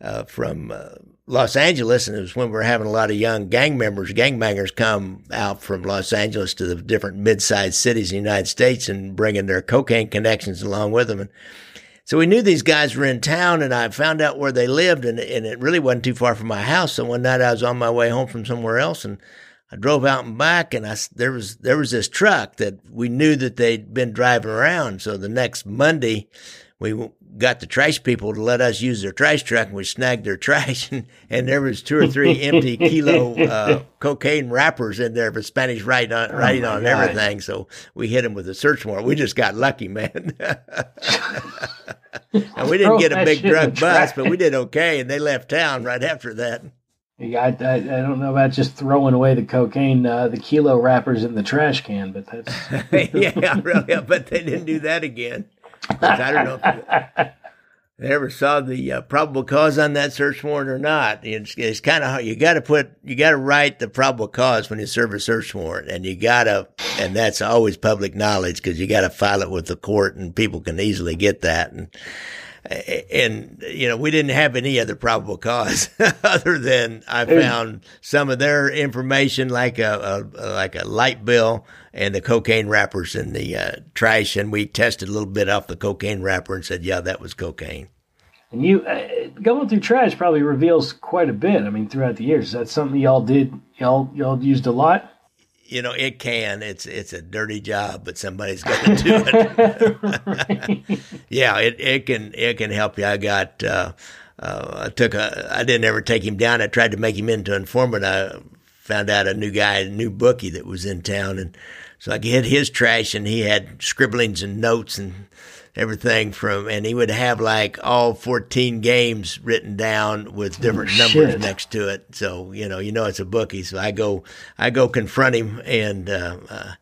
S2: uh, from uh, Los Angeles, and it was when we were having a lot of young gang members, gangbangers come out from Los Angeles to the different mid-sized cities in the United States and bringing their cocaine connections along with them. And so we knew these guys were in town, and I found out where they lived, and, and it really wasn't too far from my house. So one night I was on my way home from somewhere else, and I drove out and back, and I there was there was this truck that we knew that they'd been driving around. So the next Monday, we got the trash people to let us use their trash truck and we snagged their trash and, and there was two or three empty kilo uh, cocaine wrappers in there for Spanish writing on, oh writing on everything. So we hit them with a search warrant. We just got lucky, man. and we didn't get a big drug bust, but we did okay. And they left town right after that.
S3: Yeah, I, I, I, don't know about just throwing away the cocaine, uh, the kilo wrappers in the trash can, but that's
S2: yeah, really. But they didn't do that again. I don't know if you ever saw the uh, probable cause on that search warrant or not. It's, it's kind of you got to put, you got to write the probable cause when you serve a search warrant, and you got to, and that's always public knowledge because you got to file it with the court, and people can easily get that. And and you know we didn't have any other probable cause other than I found some of their information like a, a, like a light bill and the cocaine wrappers in the uh, trash, and we tested a little bit off the cocaine wrapper and said, yeah, that was cocaine.
S3: And you uh, going through trash probably reveals quite a bit. I mean, throughout the years, is that something y'all did? Y'all y'all used a lot
S2: you know, it can. It's it's a dirty job, but somebody's got to do it. yeah, it it can it can help you. I got uh, uh, I took a I didn't ever take him down. I tried to make him into an informant. I found out a new guy, a new bookie that was in town, and so I hit his trash, and he had scribblings and notes and everything from, and he would have like all 14 games written down with different oh, numbers next to it. So, you know, you know, it's a bookie. So I go, I go confront him and, uh, uh,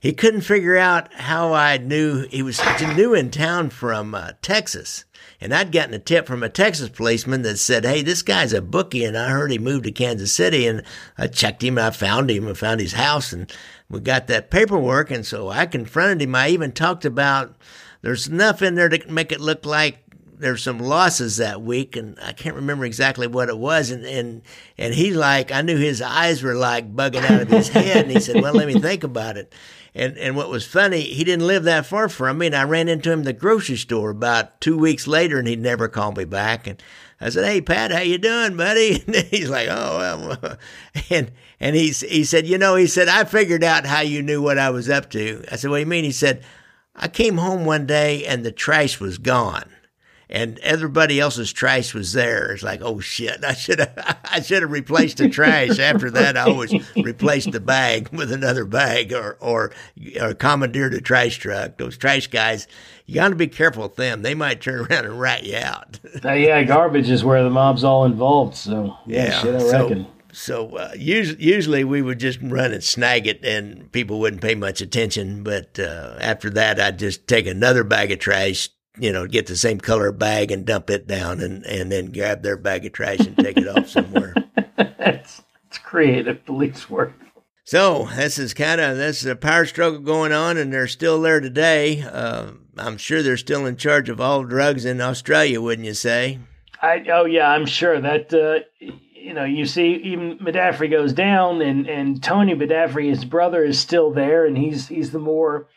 S2: he couldn't figure out how I knew he was new in town from uh, Texas. And I'd gotten a tip from a Texas policeman that said, Hey, this guy's a bookie. And I heard he moved to Kansas City. And I checked him and I found him and found his house. And we got that paperwork. And so I confronted him. I even talked about there's enough in there to make it look like there's some losses that week, and I can't remember exactly what it was. And and and he like I knew his eyes were like bugging out of his head, and he said, "Well, let me think about it." And and what was funny, he didn't live that far from me, and I ran into him in the grocery store about two weeks later, and he never called me back. And I said, "Hey, Pat, how you doing, buddy?" And he's like, "Oh, well," and and he he said, "You know," he said, "I figured out how you knew what I was up to." I said, "What do you mean?" He said. I came home one day and the trash was gone. And everybody else's trash was there. It's like, oh shit! I should have, I should have replaced the trash. After that, I always replaced the bag with another bag, or or or commandeered a trash truck. Those trash guys, you got to be careful with them. They might turn around and rat you out.
S3: uh, yeah, garbage is where the mob's all involved. So yeah, yeah shit, I reckon.
S2: So, uh, usually, usually we would just run and snag it, and people wouldn't pay much attention. But uh, after that, I'd just take another bag of trash, you know, get the same color bag and dump it down, and and then grab their bag of trash and take it off somewhere.
S3: it's, it's creative police work.
S2: So this is kind of this is a power struggle going on, and they're still there today. Uh, I'm sure they're still in charge of all drugs in Australia, wouldn't you say?
S3: I oh yeah, I'm sure that uh, you know, you see even Madafferi goes down, and and Tony Madafferi, his brother, is still there, and he's he's the more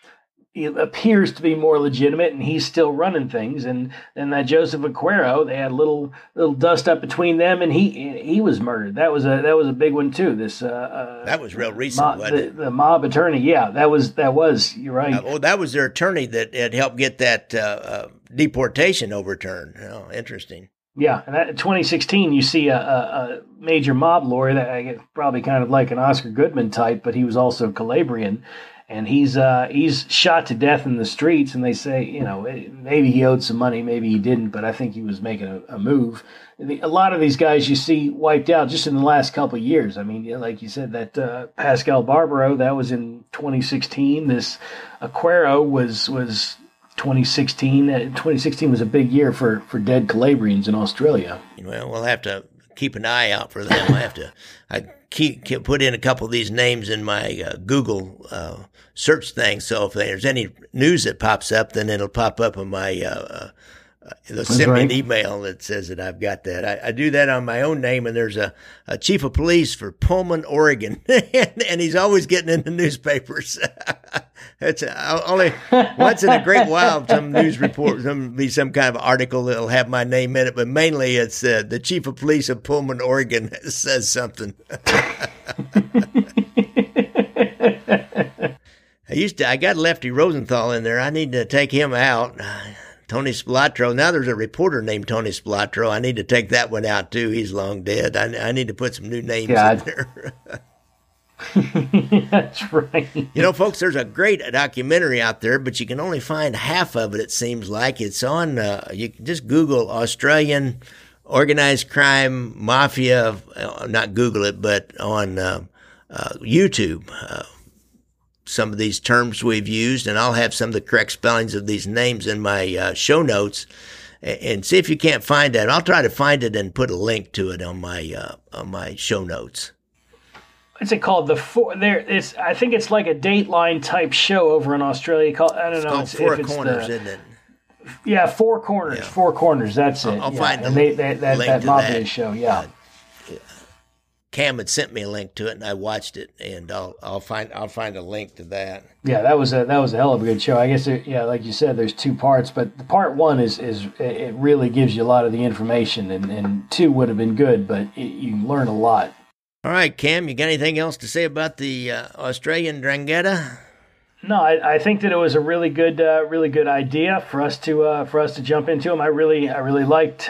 S3: it appears to be more legitimate and he's still running things. And then that Joseph Acquaro they had a little little dust up between them and he he was murdered. That was a that was a big one too. This uh, uh
S2: that was real recent
S3: mob, the, the, mob attorney. Yeah that was that was you're right.
S2: Uh, well that was their attorney that had helped get that uh, uh, deportation overturned. Oh interesting
S3: yeah, and that, in 2016, you see a, a, major mob lawyer that I guess probably kind of like an Oscar Goodman type, but he was also Calabrian, and he's uh, he's shot to death in the streets. And they say, you know, maybe he owed some money, maybe he didn't, but I think he was making a, a move. A lot of these guys you see wiped out just in the last couple years. I mean, like you said, that uh, Pascal Barbaro that was in 2016. This Acquaro was was 2016. Uh, 2016 was a big year for for dead Calabrians in Australia.
S2: Well, we'll have to keep an eye out for them. I have to. I keep, keep, put in a couple of these names in my uh, Google uh, search thing. So if there's any news that pops up, then it'll pop up on my. Uh, uh they'll send right. me an email that says that I've got that. I, I, do that on my own name, and there's a, a chief of police for Pullman, Oregon, and, and, he's always getting in the newspapers. it's only once in a great while some news report, some be some kind of article that'll have my name in it, but mainly it's uh, the chief of police of Pullman, Oregon, says something. I used to. I got Lefty Rosenthal in there. I need to take him out. Tony Spilotro. Now there's a reporter named Tony Spilotro. I need to take that one out too. He's long dead. I, I need to put some new names in there.
S3: That's right.
S2: You know, folks, there's a great documentary out there, but you can only find half of it. It seems like it's on. Uh, you can just Google Australian organized crime mafia. Uh, not Google it, but on uh, uh YouTube. Some of these terms we've used, and I'll have some of the correct spellings of these names in my uh, show notes. And see if you can't find that. I'll try to find it and put a link to it on my uh, on my show notes.
S3: What's it called? The four there. It's I think it's like a Dateline type show over in Australia. Called I don't
S2: it's
S3: know.
S2: Called it's, Four Corners, the, isn't it?
S3: Yeah, Four Corners. Yeah. Four Corners. That's
S2: it.
S3: I'll,
S2: yeah. find
S3: and they, that that, that mafia show. Yeah. Uh,
S2: Cam had sent me a link to it, and I watched it, and I'll I'll find I'll find a link to that.
S3: Yeah, that was a that was a hell of a good show. I guess it, yeah, like you said, there's two parts, but the part one is is it really gives you a lot of the information, and, and two would have been good, but it, you learn a lot.
S2: All right, Cam, you got anything else to say about the uh, Australian Ndrangheta?
S3: No, I, I, think that it was a really good, uh, really good idea for us to uh, for us to jump into them. I really, I really liked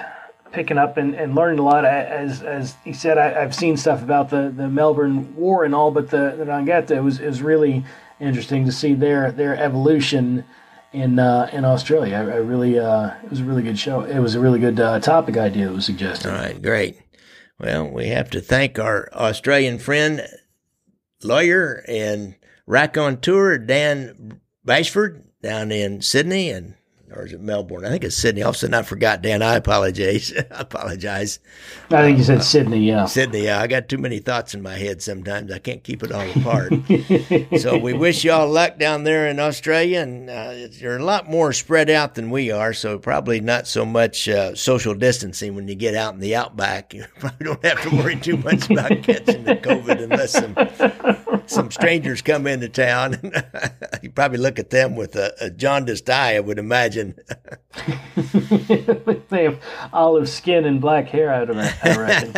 S3: picking up and, and learning a lot. As as he said, I, have seen stuff about the, the Melbourne War and all, but the the Ndrangheta was is really interesting to see their their evolution in uh, in Australia. I, I really uh, it was a really good show. It was a really good uh, topic idea that was suggested.
S2: All right, great. Well, we have to thank our Australian friend, lawyer and raconteur Dan Bashford down in Sydney and or is it Melbourne? I think it's Sydney. All of a sudden, I forgot, Dan. I apologize. I apologize.
S3: I think you said uh, Sydney, yeah.
S2: Sydney, yeah. I got too many thoughts in my head sometimes. I can't keep it all apart. so we wish you all luck down there in Australia. And uh, you're a lot more spread out than we are, so probably not so much uh, social distancing when you get out in the outback. You probably don't have to worry too much about catching the COVID unless some some strangers come into town. you probably look at them with a, a jaundiced eye, I would imagine.
S3: they have olive skin and black hair, out of it, I reckon.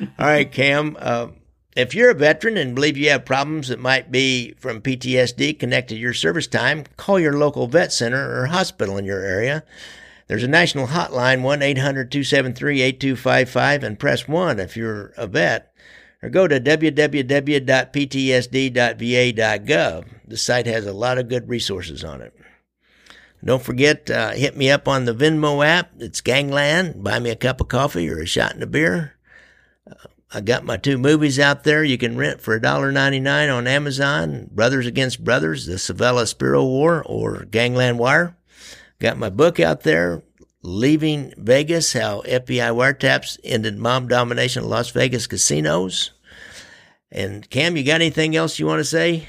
S2: All right, Cam. Uh, if you're a veteran and believe you have problems that might be from PTSD connected to your service time, call your local vet center or hospital in your area. There's a national hotline, 1 800 273 8255, and press 1 if you're a vet or go to www.ptsd.va.gov. The site has a lot of good resources on it. Don't forget, uh, hit me up on the Venmo app. It's Gangland. Buy me a cup of coffee or a shot in a beer. Uh, I got my two movies out there you can rent for $1.99 on Amazon Brothers Against Brothers, The Civella Spero War, or Gangland Wire. Got my book out there, leaving Vegas, how FBI wiretaps ended mob domination of Las Vegas casinos. And Cam, you got anything else you want to say?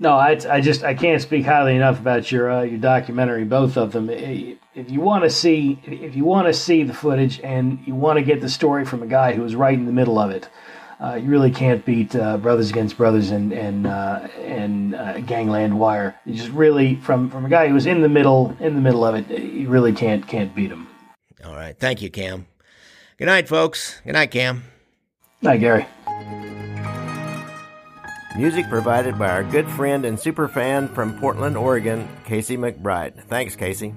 S3: No, I, I just I can't speak highly enough about your uh, your documentary, both of them. If you want to see if you want to see the footage and you want to get the story from a guy who was right in the middle of it, uh, you really can't beat uh, Brothers Against Brothers and and uh, and uh, Gangland Wire. You just really from from a guy who was in the middle in the middle of it, you really can't can't beat him.
S2: All right, thank you, Cam. Good night, folks. Good night, Cam.
S3: Night, Gary.
S2: Music provided by our good friend and super fan from Portland, Oregon, Casey McBride. Thanks, Casey.